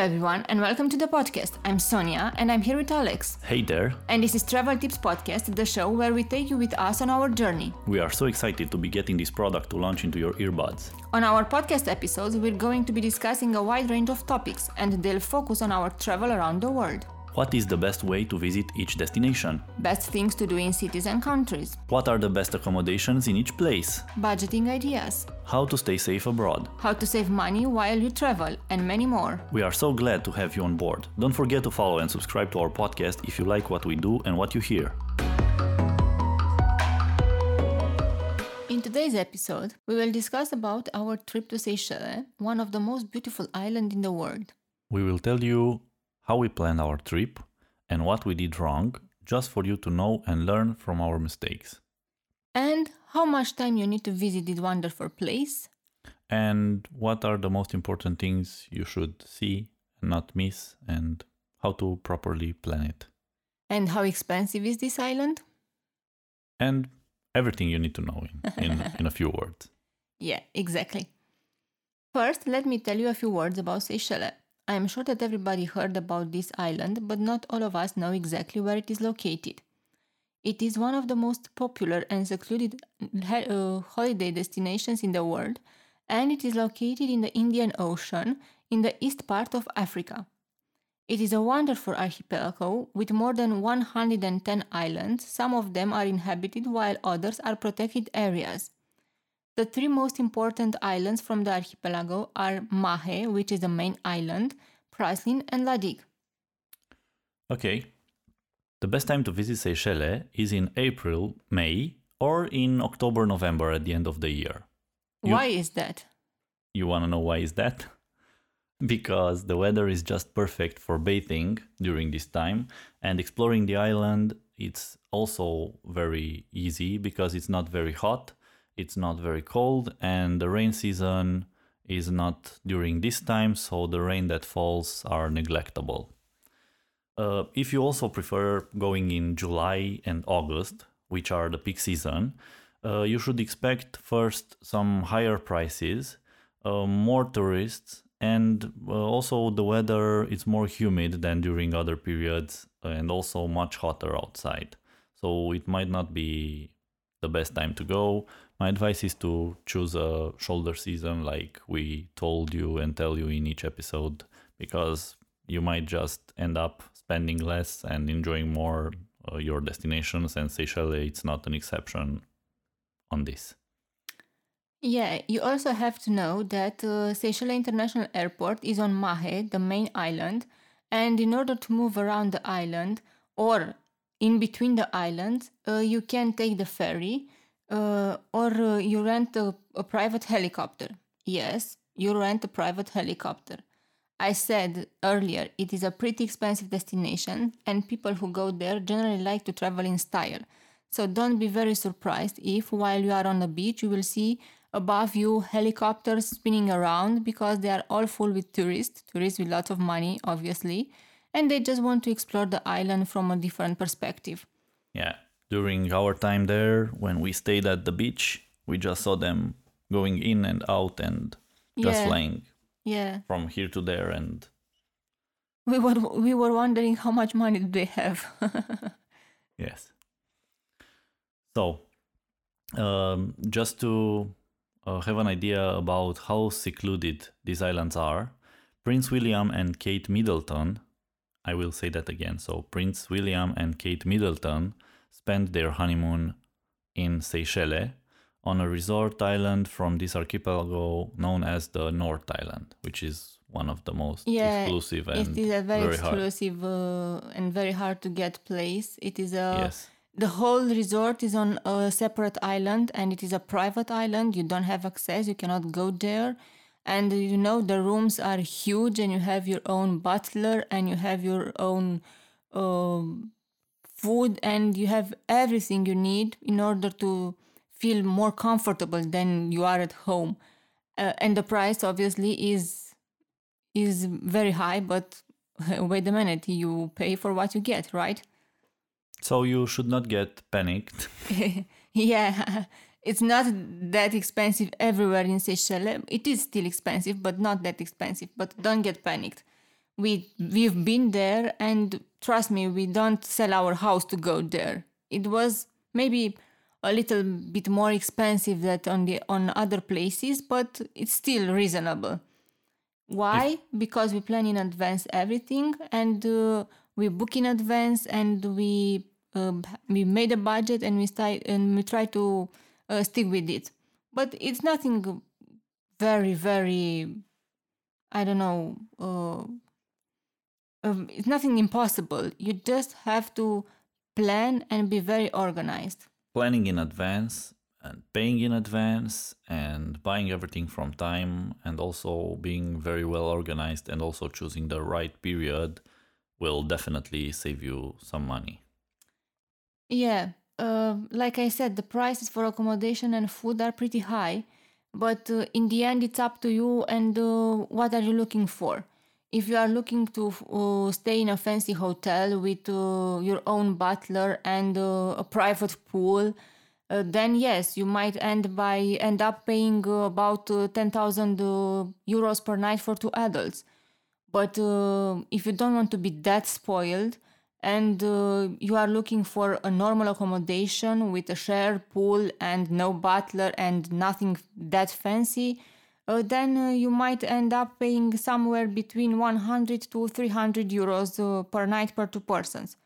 everyone, and welcome to the podcast. I'm Sonia, and I'm here with Alex. Hey there. And this is Travel Tips Podcast, the show where we take you with us on our journey. We are so excited to be getting this product to launch into your earbuds. On our podcast episodes, we're going to be discussing a wide range of topics, and they'll focus on our travel around the world. What is the best way to visit each destination? Best things to do in cities and countries. What are the best accommodations in each place? Budgeting ideas. How to stay safe abroad. How to save money while you travel, and many more. We are so glad to have you on board. Don't forget to follow and subscribe to our podcast if you like what we do and what you hear. In today's episode, we will discuss about our trip to Seychelles, one of the most beautiful islands in the world. We will tell you how we planned our trip and what we did wrong, just for you to know and learn from our mistakes. And how much time you need to visit this wonderful place. And what are the most important things you should see and not miss, and how to properly plan it. And how expensive is this island? And everything you need to know in, in, in a few words. Yeah, exactly. First, let me tell you a few words about Seychelles. I am sure that everybody heard about this island, but not all of us know exactly where it is located. It is one of the most popular and secluded uh, holiday destinations in the world, and it is located in the Indian Ocean in the east part of Africa. It is a wonderful archipelago with more than 110 islands, some of them are inhabited while others are protected areas. The three most important islands from the archipelago are Mahé, which is the main island, Praslin, and La Digue. Okay. The best time to visit Seychelles is in April, May, or in October, November at the end of the year. You, why is that? You want to know why is that? because the weather is just perfect for bathing during this time and exploring the island it's also very easy because it's not very hot it's not very cold and the rain season is not during this time so the rain that falls are neglectable. Uh, if you also prefer going in july and august which are the peak season uh, you should expect first some higher prices uh, more tourists and uh, also the weather is more humid than during other periods and also much hotter outside. So it might not be the best time to go my advice is to choose a shoulder season like we told you and tell you in each episode because you might just end up spending less and enjoying more uh, your destinations and Seychelles it's not an exception on this. Yeah, you also have to know that uh, Seychelles International Airport is on Mahé, the main island, and in order to move around the island or in between the islands, uh, you can take the ferry uh, or uh, you rent a, a private helicopter. Yes, you rent a private helicopter. I said earlier, it is a pretty expensive destination, and people who go there generally like to travel in style. So don't be very surprised if, while you are on the beach, you will see above you helicopters spinning around because they are all full with tourists, tourists with lots of money, obviously, and they just want to explore the island from a different perspective. Yeah, during our time there, when we stayed at the beach, we just saw them going in and out and just yeah. flying yeah. from here to there and we were we were wondering how much money do they have yes so um, just to uh, have an idea about how secluded these islands are, Prince William and Kate Middleton, I will say that again. So, Prince William and Kate Middleton spent their honeymoon in Seychelles on a resort island from this archipelago known as the North Island, which is one of the most yeah, exclusive and it is a very, very exclusive uh, and very hard to get place. It is a yes the whole resort is on a separate island and it is a private island. You don't have access, you cannot go there. And you know, the rooms are huge and you have your own butler and you have your own uh, food and you have everything you need in order to feel more comfortable than you are at home. Uh, and the price obviously is is very high, but wait a minute, you pay for what you get, right? So you should not get panicked. yeah, it's not that expensive everywhere in Seychelles. It is still expensive, but not that expensive. But don't get panicked. We we've been there and trust me we don't sell our house to go there. It was maybe a little bit more expensive than on the on other places but it's still reasonable. Why? Because we plan in advance everything and uh, we book in advance and we um, we made a budget and we start and we try to uh, stick with it. But it's nothing very very i don't know uh, um, it's nothing impossible. You just have to plan and be very organized. Planning in advance and paying in advance and buying everything from time and also being very well organized and also choosing the right period will definitely save you some money. Yeah uh, like i said the prices for accommodation and food are pretty high but uh, in the end it's up to you and uh, what are you looking for if you are looking to uh, stay in a fancy hotel with uh, your own butler and uh, a private pool uh, then yes you might end by end up paying uh, about uh, 10000 euros per night for two adults. But if you don't want to be that spoiled and you are looking for a normal accommodation with a shared pool and no butler and nothing that fancy uh, then uh, you might end up paying somewhere between 100 to 300 euros uh, per night per two persons.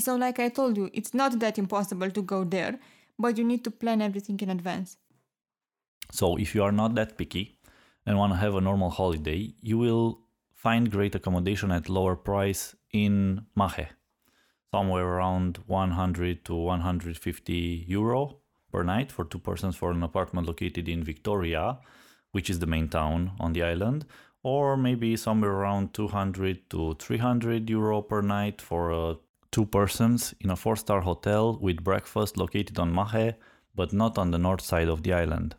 So, like I told you, it's not that impossible to go there, but you need to plan everything in advance. So, if you are not that picky and want to have a normal holiday, you will find great accommodation at lower price in Mahe, somewhere around 100 to 150 euro per night for two persons for an apartment located in Victoria which is the main town on the island, or maybe somewhere around 200 to 300 euro per night for uh, two persons in a four star hotel with breakfast located on Mahe, but not on the north side of the island.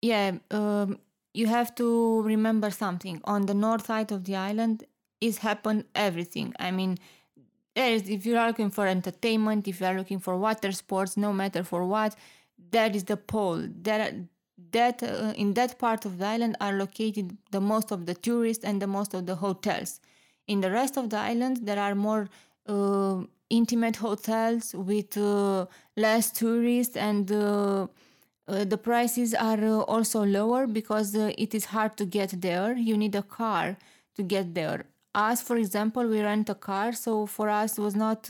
Yeah, um, you have to remember something. On the north side of the island is happened everything. I mean, there is, if you are looking for entertainment, if you are looking for water sports, no matter for what, that is the pole. There, that uh, in that part of the island are located the most of the tourists and the most of the hotels. In the rest of the island, there are more uh, intimate hotels with uh, less tourists, and uh, uh, the prices are uh, also lower because it is hard to get there. You need a car to get there. Us, for example, we rent a car, so for us it was not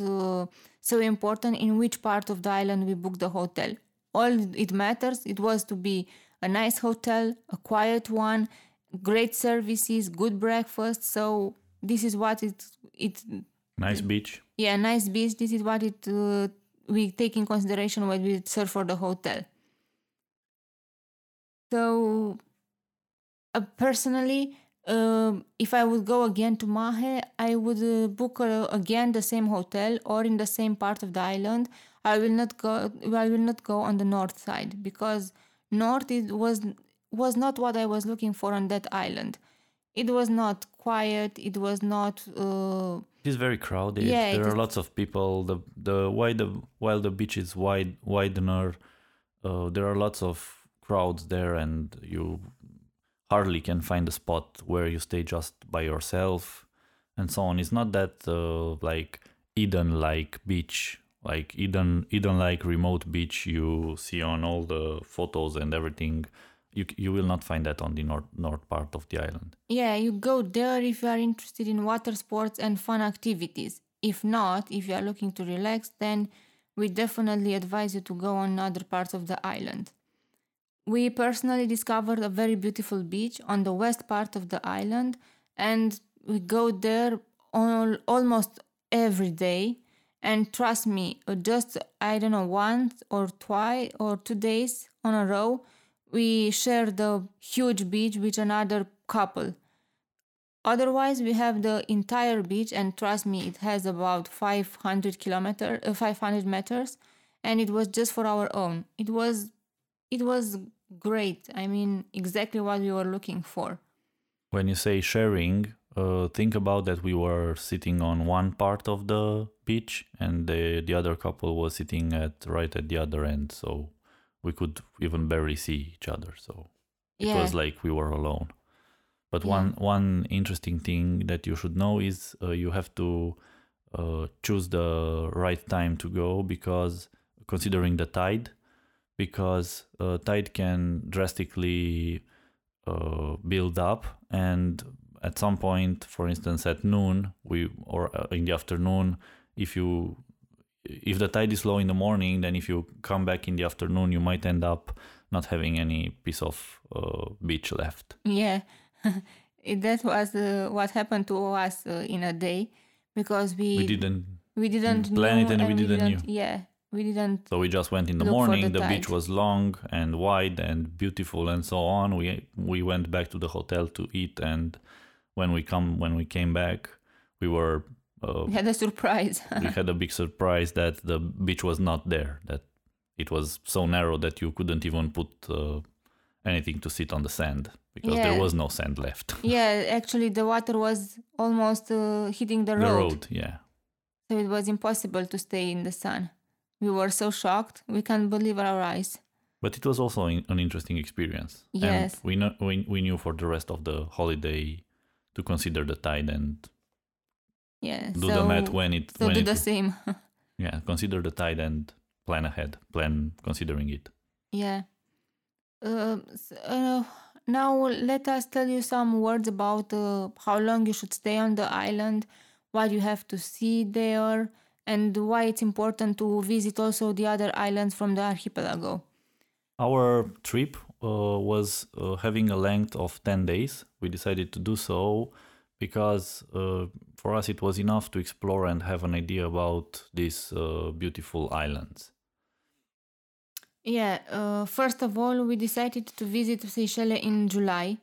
so important in which part of the island we book the hotel all it matters it was to be a nice hotel a quiet one great services good breakfast. So this is what it it nice beach. Yeah nice beach. This is what it uh, we take in consideration when we search for the hotel. So uh, personally uh, if I would go again to Mahe, I would uh, book uh, again the same hotel or in the same part of the island. I will not go. I will not go on the north side because north it was was not what I was looking for on that island. It was not quiet. It was not. Uh, it's very crowded. Yeah, there are lots of people. The the why the while the beach is wide widener, uh, there are lots of crowds there, and you hardly can find a spot where you stay just by yourself, and so on. It's not that uh, like Eden like beach like Eden Eden like remote beach you see on all the photos and everything you you will not find that on the north north part of the island. Yeah you go there if you are interested in water sports and fun activities. If not if you are looking to relax then we definitely advise you to go on other parts of the island. We personally discovered a very beautiful beach on the west part of the island and we go there all, almost every day and trust me, uh, just I don't know, once or twice or two days on a row, we share the huge beach with another couple. Otherwise, we have the entire beach, and trust me, it has about 500 kilometer, uh, 500 meters, and it was just for our own. It was, it was great. I mean, exactly what we were looking for. When you say sharing, uh, think about that we were sitting on one part of the beach and the, the other couple was sitting at right at the other end so we could even barely see each other so it yeah. was like we were alone But Yeah. one one interesting thing that you should know is uh, you have to uh, choose the right time to go because considering the tide, because uh, tide can drastically uh, build up and at some point, for instance, at noon, we or uh, in the afternoon, if you if the tide is low in the morning, then if you come back in the afternoon, you might end up not having any piece of uh, beach left. Yeah, that was uh, what happened to us uh, in a day because we We didn't, we didn't plan it know and we didn't knew. Yeah, we didn't. so we just went in the morning. the The, beach was long and wide and beautiful and so on. We we went back to the hotel to eat, and when we come when we came back, we were uh, We had a surprise. we had a big surprise that the beach was not there. That it was so narrow that you couldn't even put uh, anything to sit on the sand because Yeah. there was no sand left. yeah, actually, the water was almost uh, hitting the The road, road, yeah. so it was impossible to stay in the sun. We were so shocked. We can't believe our eyes. But it was also in- an interesting experience. Yes. And we, know, we, we knew for the rest of the holiday to consider the tide and Yeah. do so, the math when it So when do it the same. yeah consider the tide and plan ahead plan considering it Yeah. Uh, uh, now let us tell you some words about uh, how long you should stay on the island, what you have to see there, and why it's important to visit also the other islands from the archipelago. our trip uh, was uh, having a length of 10 days we decided to do so because uh, for us it was enough to explore and have an idea about these uh, beautiful islands Yeah, uh, first of all, we decided to visit Seychelles in July.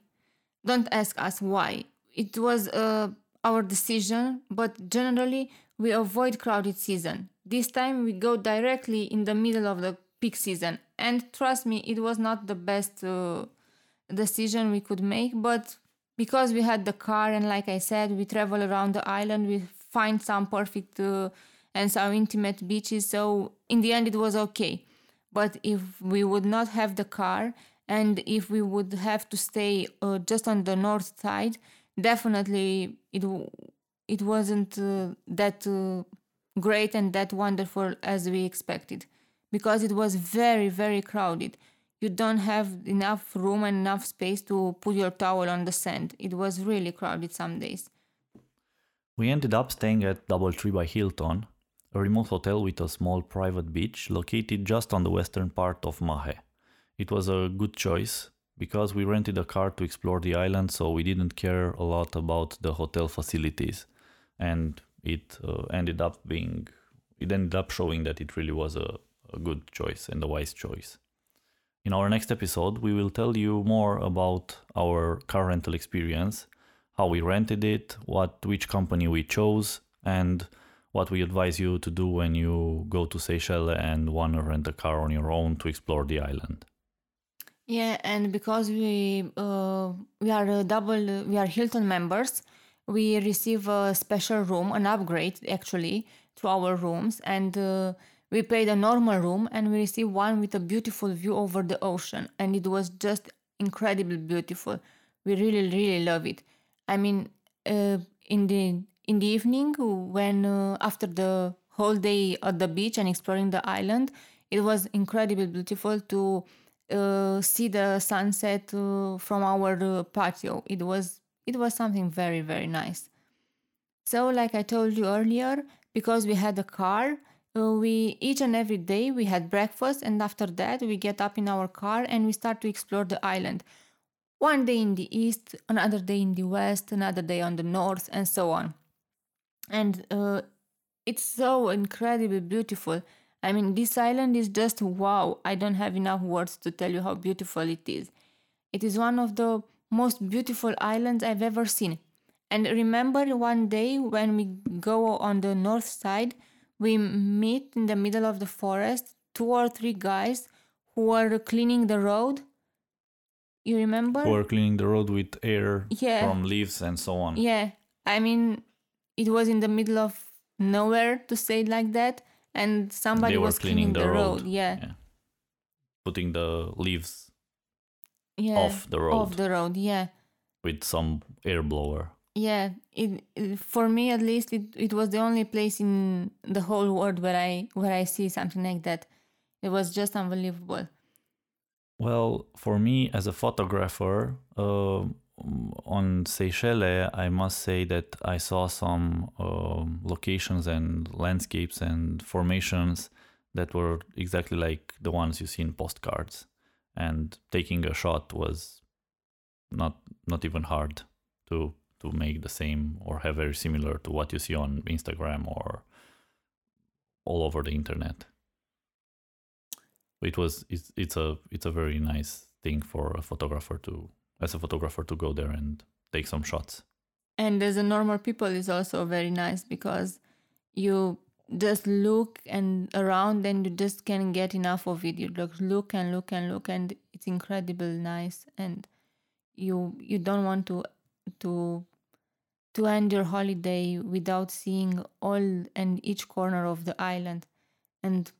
Don't ask us why. It was uh, our decision, but generally we avoid crowded season. This time we go directly in the middle of the peak season, and trust me, it was not the best uh, decision we could make. But because we had the car, and like I said, we travel around the island, we find some perfect uh, and some intimate beaches. So in the end, it was okay. But if we would not have the car and if we would have to stay uh, just on the north side, definitely it w- it wasn't uh, that uh, great and that wonderful as we expected because it was very very crowded. You don't have enough room and enough space to put your towel on the sand. It was really crowded some days. We ended up staying at Doubletree by Hilton, a remote hotel with a small private beach located just on the western part of Mahe. It was a good choice because we rented a car to explore the island, so we didn't care a lot about the hotel facilities, and it uh, ended up being it ended up showing that it really was a, a good choice and a wise choice. In our next episode, we will tell you more about our car rental experience, how we rented it, what which company we chose, and what we advise you to do when you go to Seychelles and want to rent a car on your own to explore the island. Yeah, and because we uh, we are double we are Hilton members, we receive a special room, an upgrade actually to our rooms, and uh, we paid a normal room and we received one with a beautiful view over the ocean, and it was just incredibly beautiful. We really really love it. I mean, uh, in the in the evening when uh, after the whole day at the beach and exploring the island, it was incredibly beautiful to uh, see the sunset uh, from our uh, patio. It was it was something very very nice. So, like I told you earlier, because we had a car, we each and every day we had breakfast, and after that we get up in our car and we start to explore the island. One day in the east, another day in the west, another day on the north, and so on. And uh, it's so incredibly beautiful. I mean, this island is just wow. I don't have enough words to tell you how beautiful it is. It is one of the most beautiful islands I've ever seen. And remember one day when we go on the north side, we meet in the middle of the forest two or three guys who are cleaning the road. You remember? Who are cleaning the road with air Yeah. from leaves and so on. Yeah, I mean, it was in the middle of nowhere to say it like that, and somebody was cleaning, the, road. Yeah, Putting the leaves yeah, off the road. off the road. Yeah, with some air blower. Yeah, it, it for me at least it, it was the only place in the whole world where I where I see something like that. It was just unbelievable. Well, for me as a photographer, uh, on Seychelles, I must say that I saw some uh, locations and landscapes and formations that were exactly like the ones you see in postcards. And taking a shot was not not even hard to to make the same or have very similar to what you see on Instagram or all over the internet. It was it's it's a it's a very nice thing for a photographer to as a photographer to go there and take some shots. And as a normal people is also very nice because you just look and around and you just can't get enough of it. You look look and look and look and it's incredible nice and you you don't want to to to end your holiday without seeing all and each corner of the island. And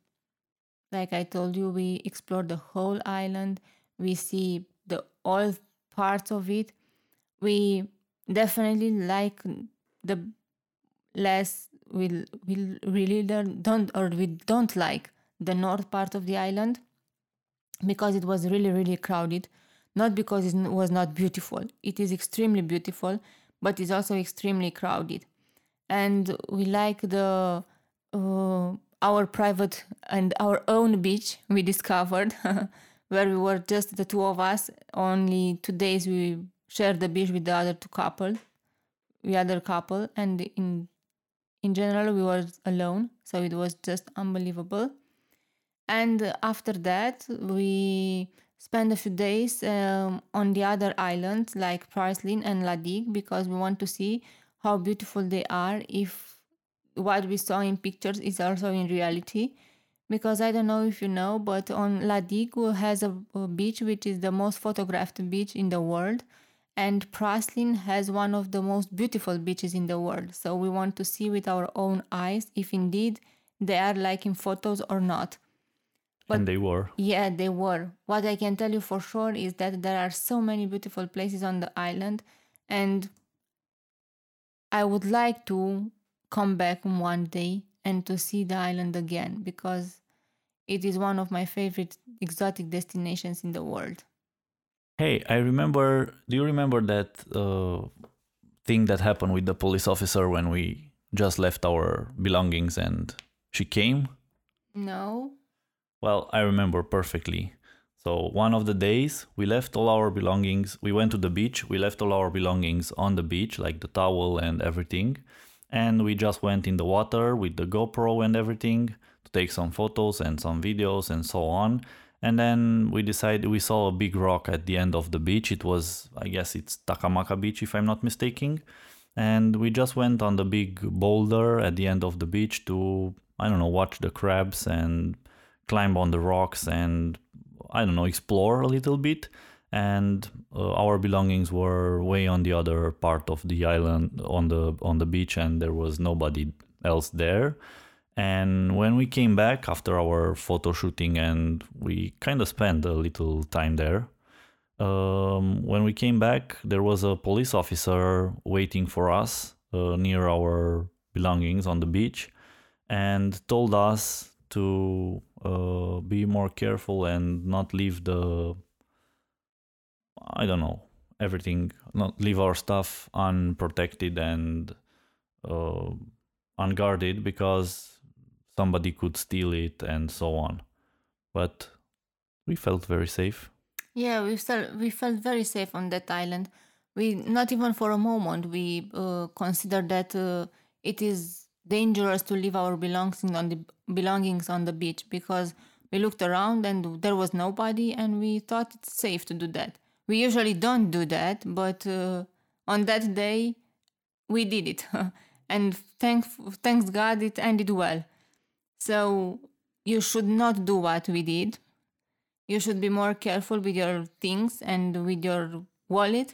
like i told you we explore the whole island. We see the all parts of it. We definitely like the less we we really don't or we don't like the north part of the island because it was really really crowded. Not because it was not beautiful. It is extremely beautiful but it's also extremely crowded. And we like the uh, our private and our own beach we discovered where we were just the two of us. Only two days we shared the beach with the other two couple the other couple. And in in general we were alone so it was just unbelievable. And after that we spent a few days um, on the other islands like Praslin and La Digue because we want to see how beautiful they are if what we saw in pictures is also in reality because I don't know if you know, but on La Digue has a, a, beach which is the most photographed beach in the world, and Praslin has one of the most beautiful beaches in the world. So we want to see with our own eyes if indeed they are like in photos or not. But and they were. Yeah, they were. What I can tell you for sure is that there are so many beautiful places on the island, and I would like to come back one day and to see the island again because it is one of my favorite exotic destinations in the world. Hey, I remember. Do you remember that uh, thing that happened with the police officer when we just left our belongings and she came? No. Well, I remember perfectly. So, one of the days, we left all our belongings. We went to the beach. We left all our belongings on the beach, like the towel and everything. And we just went in the water with the GoPro and everything to take some photos and some videos and so on. And then we decided we saw a big rock at the end of the beach. It was, I guess, it's Takamaka Beach, if I'm not mistaken. And we just went on the big boulder at the end of the beach to, I don't know, watch the crabs and climb on the rocks and I don't know, explore a little bit. And uh, our belongings were way on the other part of the island on the on the beach, and there was nobody else there. And when we came back after our photo shooting, and we kind of spent a little time there, um, when we came back, there was a police officer waiting for us uh, near our belongings on the beach and told us to uh, be more careful and not leave the I don't know everything not leave our stuff unprotected and uh, unguarded because somebody could steal it and so on. But we felt very safe. Yeah we felt we felt very safe on that island. We not even for a moment we uh, considered that uh, it is dangerous to leave our belongings on the belongings on the beach because we looked around and there was nobody and we thought it's safe to do that. We usually don't do that, but uh, on that day we did it. and thanks thanks God it ended well. So you should not do what we did. You should be more careful with your things and with your wallet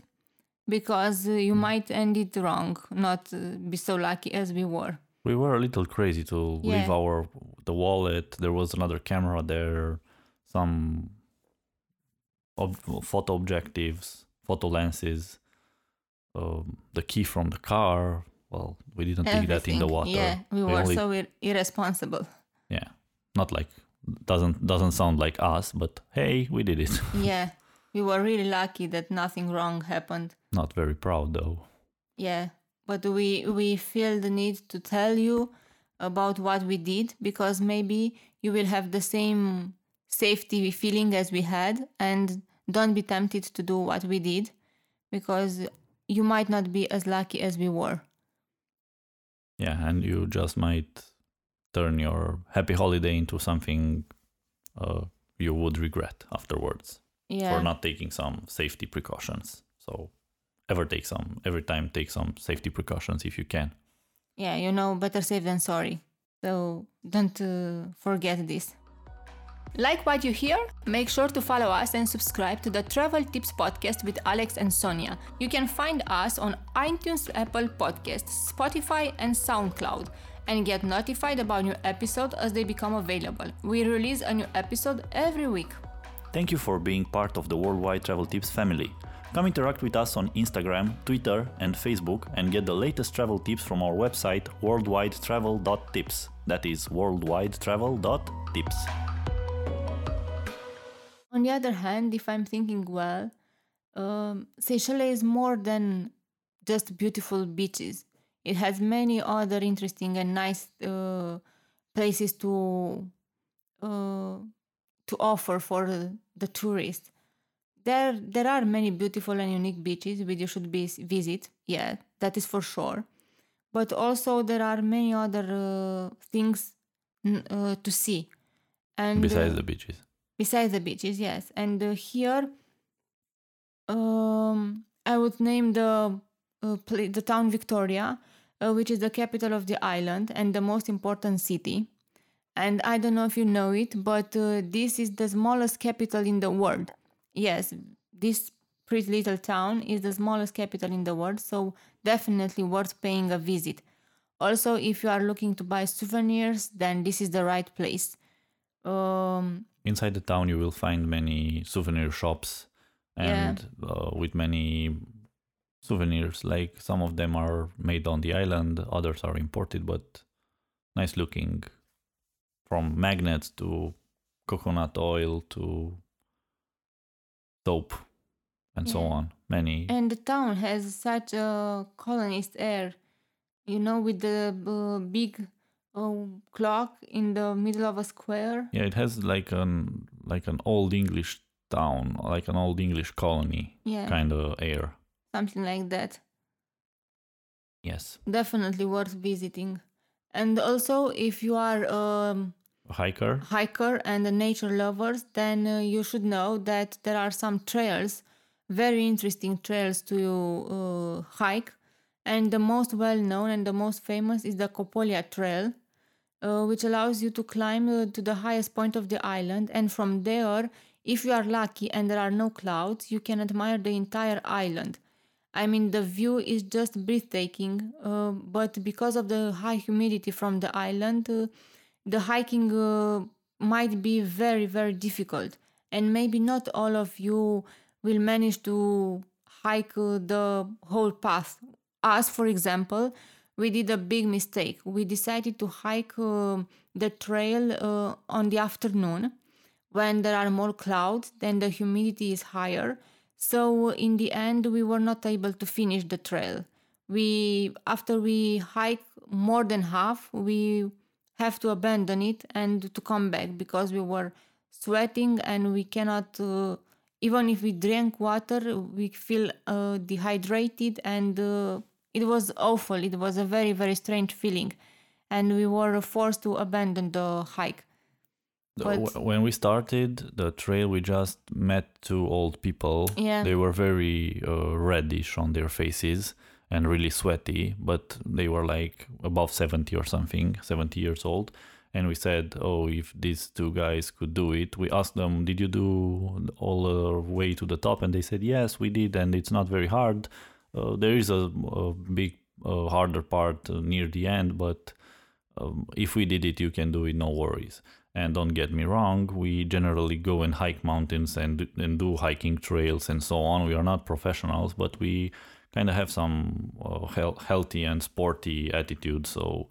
because you might end it wrong, not uh, be so lucky as we were we were a little crazy to yeah. leave our the wallet. There was another camera there, some ob- photo objectives, photo lenses. um, the key from the car. Well, we didn't take that in the water. Yeah, we, We were only- so ir- irresponsible. Yeah, not like doesn't doesn't sound like us, but hey, we did it. yeah, we were really lucky that nothing wrong happened. not very proud though. Yeah, but we we feel the need to tell you about what we did because maybe you will have the same safety feeling as we had and don't be tempted to do what we did because you might not be as lucky as we were. Yeah, and you just might turn your happy holiday into something uh, you would regret afterwards Yeah. for not taking some safety precautions. So ever take some every time take some safety precautions if you can. Yeah, you know, better safe than sorry. So don't uh, forget this. Like what you hear? Make sure to follow us and subscribe to the Travel Tips Podcast with Alex and Sonia. You can find us on iTunes, Apple Podcasts, Spotify, and SoundCloud and get notified about new episodes as they become available. We release a new episode every week. Thank you for being part of the Worldwide Travel Tips family. Come interact with us on Instagram, Twitter, and Facebook and get the latest travel tips from our website worldwidetravel.tips. That is worldwidetravel.tips. On the other hand, if I'm thinking well, um, Seychelles is more than just beautiful beaches. It has many other interesting and nice uh, places to uh, to offer for the, the tourist. There, there are many beautiful and unique beaches which you should be, visit. Yeah, that is for sure. But also there are many other uh, things uh, to see. And Besides uh, the beaches. besides the beaches yes and uh, here um i would name the uh, the town victoria uh, which is the capital of the island and the most important city and i don't know if you know it but uh, this is the smallest capital in the world yes this pretty little town is the smallest capital in the world so definitely worth paying a visit also if you are looking to buy souvenirs then this is the right place um Inside the town, you will find many souvenir shops and uh, with many souvenirs. Like some of them are made on the island, others are imported, but nice looking. From magnets to coconut oil to soap and so on. Many. And the town has such a colonist air, you know, with the uh, big uh, clock in the middle of a square. yeah, it has like an like an old English town, like an old English colony Yeah, kind of air. something like that. Yes. Definitely worth visiting. And also, if you are um, hiker. hiker and a nature lovers, then uh, you should know that there are some trails, very interesting trails to uh, hike. And the most well known and the most famous is the Copolia Trail, uh, which allows you to climb uh, to the highest point of the island. And from there, if you are lucky and there are no clouds, you can admire the entire island. I mean, the view is just breathtaking, uh, but because of the high humidity from the island, uh, the hiking uh, might be very, very difficult. And maybe not all of you will manage to hike uh, the whole path. Us, for example, we did a big mistake. We decided to hike uh, the trail uh, on the afternoon when there are more clouds, then the humidity is higher. So in the end, we were not able to finish the trail. We after we hike more than half, we have to abandon it and to come back because we were sweating and we cannot. Uh, even if we drank water, we feel uh, dehydrated and uh, it was awful. It was a very very strange feeling, and we were forced to abandon the hike. But- when we started the trail, we just met two old people. Yeah. They were very uh, reddish on their faces and really sweaty, but they were like above 70 or something, 70 years old. And we said, Oh, if these two guys could do it, we asked them, Did you do all the way to the top? And they said, Yes, we did. And it's not very hard. Uh, there is a, a big, uh, harder part uh, near the end, but um, if we did it, you can do it, no worries. And don't get me wrong, we generally go and hike mountains and and do hiking trails and so on. We are not professionals, but we kind of have some uh, heal- healthy and sporty attitude, so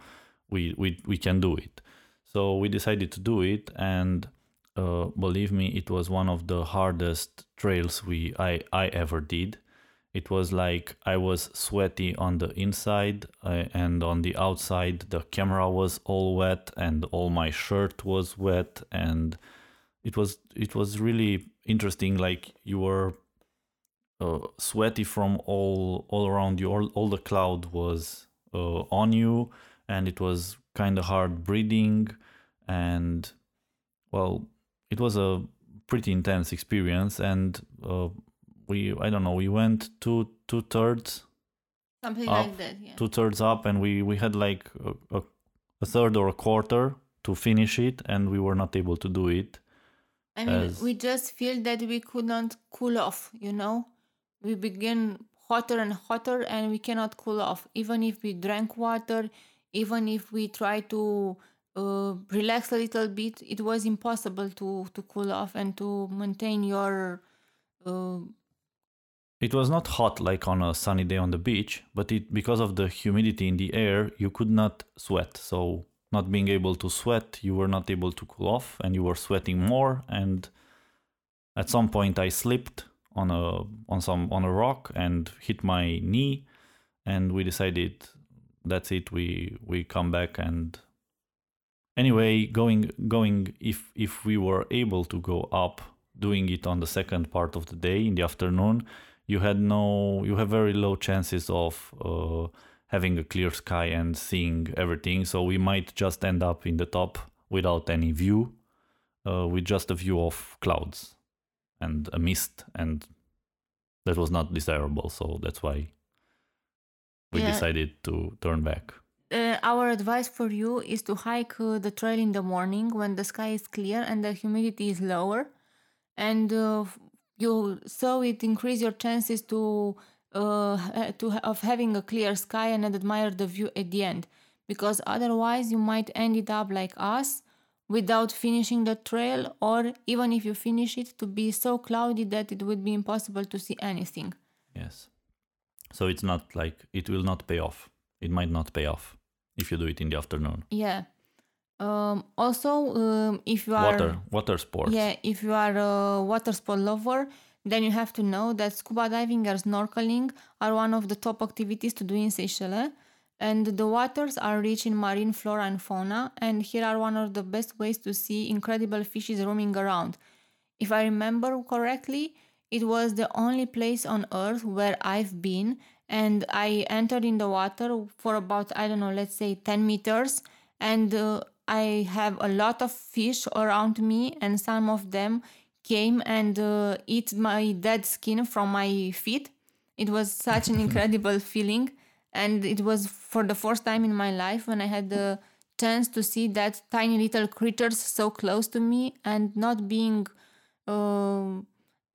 we we we can do it. So we decided to do it, and uh, believe me, it was one of the hardest trails we I I ever did. It was like I was sweaty on the inside uh, and on the outside. The camera was all wet, and all my shirt was wet, and it was it was really interesting. Like you were sweaty from all all around you. All, all the cloud was uh, on you, and it was kind of hard breathing. And well, it was a pretty intense experience. And uh, we I don't know we went two two thirds Something Up like that. Yeah. two thirds up, and we we had like a, a, third or a quarter to finish it, and we were not able to do it. I mean, we just feel that we could not cool off, you know? We begin hotter and hotter and we cannot cool off. Even if we drank water, even if we try to uh, relax a little bit, it was impossible to, to cool off and to maintain your. Uh, It was not hot like on a sunny day on the beach, but it because of the humidity in the air, you could not sweat. So not being able to sweat, you were not able to cool off, and you were sweating more. And at some point, I slipped on a on some on a rock and hit my knee, and we decided that's it. We we come back and anyway going going if if we were able to go up doing it on the second part of the day in the afternoon you had no you have very low chances of uh, having a clear sky and seeing everything so we might just end up in the top without any view uh, with just a view of clouds and a mist and that was not desirable so that's why we Yeah. decided to turn back uh, our advice for you is to hike uh, the trail in the morning when the sky is clear and the humidity is lower and uh, you so it increase your chances to uh, to of having a clear sky and admire the view at the end because otherwise you might end it up like us without finishing the trail or even if you finish it to be so cloudy that it would be impossible to see anything Yes. So it's not like it will not pay off. It might not pay off if you do it in the afternoon. yeah um, also um, if you are Water, water sports. Yeah, if you are a water sport lover, then you have to know that scuba diving and snorkeling are one of the top activities to do in Seychelles. And the waters are rich in marine flora and fauna, and here are one of the best ways to see incredible fishes roaming around. If I remember correctly, it was the only place on earth where I've been, and I entered in the water for about, I don't know, let's say 10 meters, and uh, I have a lot of fish around me, and some of them came and uh, eat my dead skin from my feet. It was such an incredible feeling, and it was for the first time in my life when I had the chance to see that tiny little creatures so close to me and not being uh,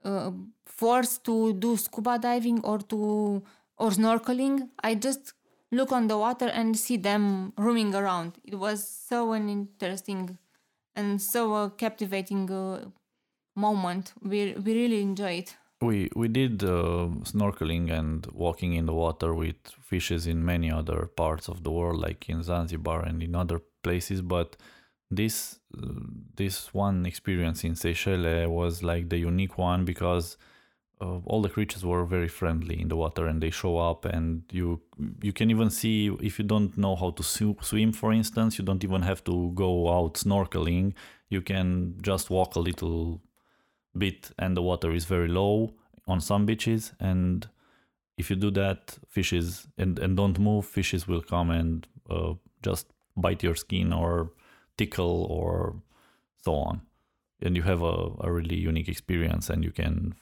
uh, forced to do scuba diving or to or snorkeling. I just look on the water and see them roaming around. It was so an interesting and so a captivating uh, moment. We we really enjoy it. We we did uh, snorkeling and walking in the water with fishes in many other parts of the world, like in Zanzibar and in other places. But this uh, this one experience in Seychelles was like the unique one because uh, all the creatures were very friendly in the water and they show up and you you can even see if you don't know how to sw- swim for instance you don't even have to go out snorkeling you can just walk a little bit and the water is very low on some beaches. And if you do that fishes and, and don't move fishes will come and uh, just bite your skin or tickle or so on. And you have a, a really unique experience and you can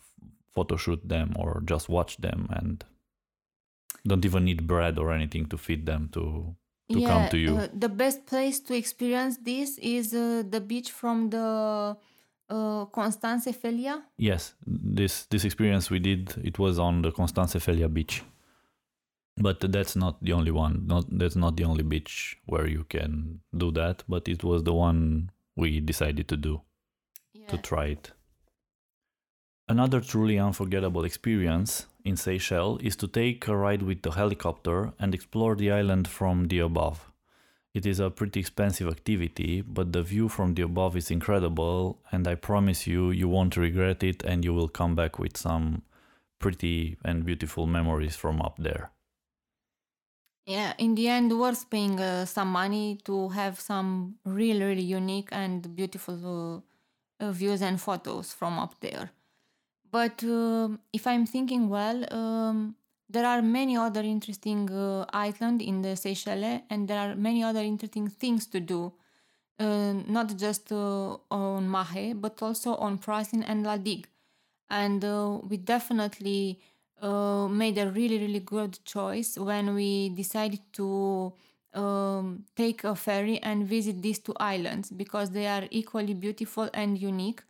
photo shoot them or just watch them and don't even need bread or anything to feed them to to come to you. uh, the best place to experience this is uh, the beach from the uh, Constance Ephelia. yes this this experience we did it was on the constance ephelia beach but that's not the only one not that's not the only beach where you can do that but it was the one we decided to do to try it another truly unforgettable experience in Seychelles is to take a ride with the helicopter and explore the island from the above. It is a pretty expensive activity, but the view from the above is incredible, and I promise you, you won't regret it and you will come back with some pretty and beautiful memories from up there. Yeah, in the end, worth paying uh, some money to have some really, really unique and beautiful uh, views and photos from up there. But uh, if I'm thinking well, um, there are many other interesting uh, islands in the Seychelles, and there are many other interesting things to do, uh, not just uh, on Mahe, but also on Praslin and La Digue. And uh, we definitely uh, made a really, really good choice when we decided to um, take a ferry and visit these two islands because they are equally beautiful and unique.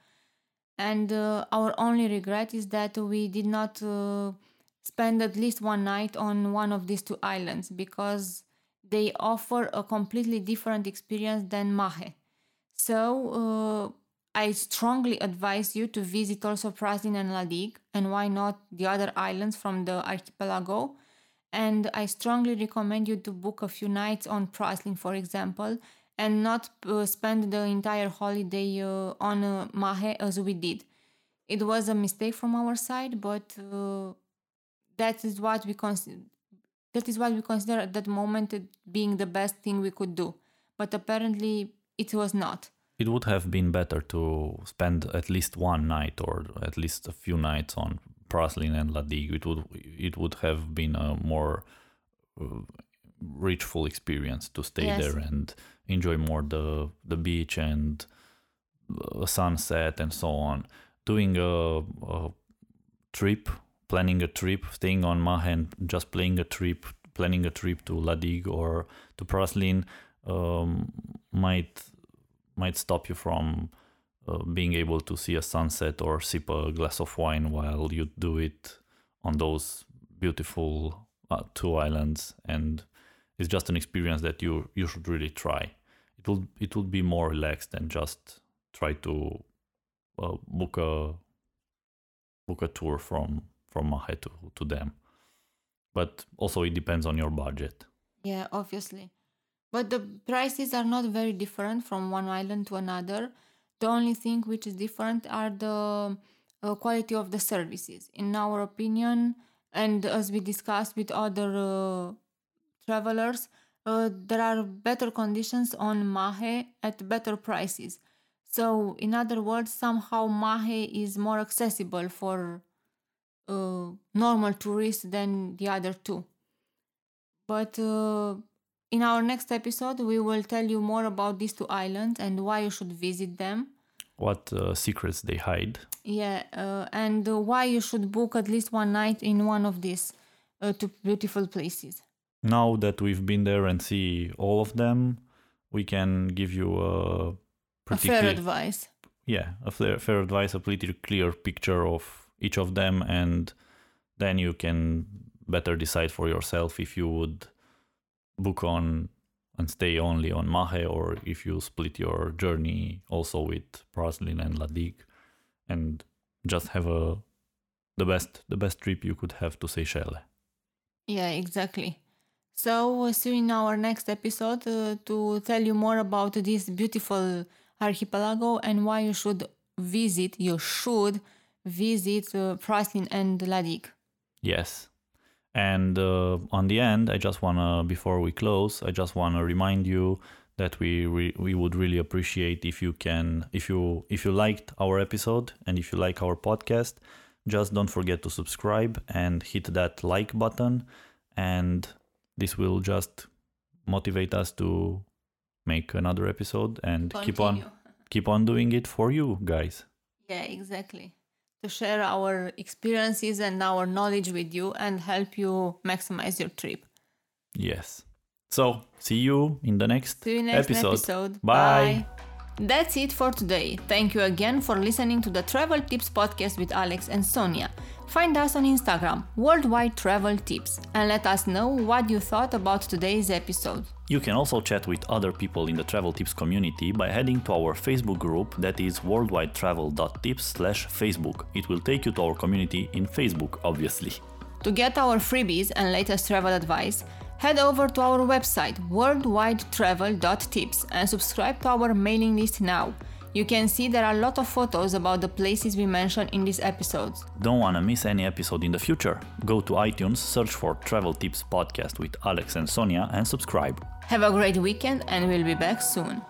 And uh, our only regret is that we did not spend at least one night on one of these two islands because they offer a completely different experience than Mahe. So uh, I strongly advise you to visit also Praslin and La Digue, and why not the other islands from the archipelago. And I strongly recommend you to book a few nights on Praslin, for example, and not uh, spend the entire holiday uh, on uh, Mahe as we did. It was a mistake from our side, but uh, that is what we consider. That is what we consider at that moment being the best thing we could do, but apparently it was not. It would have been better to spend at least one night or at least a few nights on Praslin and La Digue. It would it would have been a more uh, richful experience to stay Yes. there and enjoy more the the beach and uh, sunset and so on. Doing a, a trip, planning a trip, staying on Mahe and just playing a trip, planning a trip to La Digue or to Praslin um, might might stop you from uh, being able to see a sunset or sip a glass of wine while you do it on those beautiful uh, two islands. And it's just an experience that you you should really try. It will it will be more relaxed than just try to uh, book a book a tour from from Mahe to, to them but also it depends on your budget Yeah, obviously. But the prices are not very different from one island to another. The only thing which is different are the uh, quality of the services. In our opinion, and as we discussed with other uh, travelers, uh, there are better conditions on Mahe at better prices. So, in other words, somehow Mahe is more accessible for uh, normal tourists than the other two. But uh, in our next episode, we will tell you more about these two islands and why you should visit them. what uh, secrets they hide Yeah, uh, and uh, why you should book at least one night in one of these uh, two beautiful places. now that we've been there and see all of them, we can give you a A fair advice. yeah, a fair, fair advice, a pretty clear picture of each of them, and then you can better decide for yourself if you would book on and stay only on Mahe or if you split your journey also with Praslin and La Digue and just have a the best the best trip you could have to Seychelles. Yeah, exactly. So, see you in our next episode uh, to tell you more about this beautiful archipelago and why you should visit, you should visit uh, Praslin and La Digue. Yes. And uh, on the end, I just wanna before we close, I just wanna remind you that we we, we would really appreciate if you can if you if you liked our episode and if you like our podcast, just don't forget to subscribe and hit that like button and this will just motivate us to make another episode and keep on keep on doing it for you guys. Yeah, exactly. To share our experiences and our knowledge with you and help you maximize your trip. Yes. So, see you in the next See you next episode. episode. Bye. That's it for today. Thank you again for listening to the Travel Tips podcast with Alex and Sonia. Find us on Instagram, Worldwide Travel Tips, and let us know what you thought about today's episode. You can also chat with other people in the Travel Tips community by heading to our Facebook group that is worldwidetravel.tips slash Facebook. It will take you to our community in Facebook, obviously. To get our freebies and latest travel advice, head over to our website worldwidetravel.tips and subscribe to our mailing list now. You can see there are a lot of photos about the places we mentioned in these episodes. Don't want to miss any episode in the future? Go to iTunes, search for Travel Tips Podcast with Alex and Sonia, and subscribe. Have a great weekend, and we'll be back soon.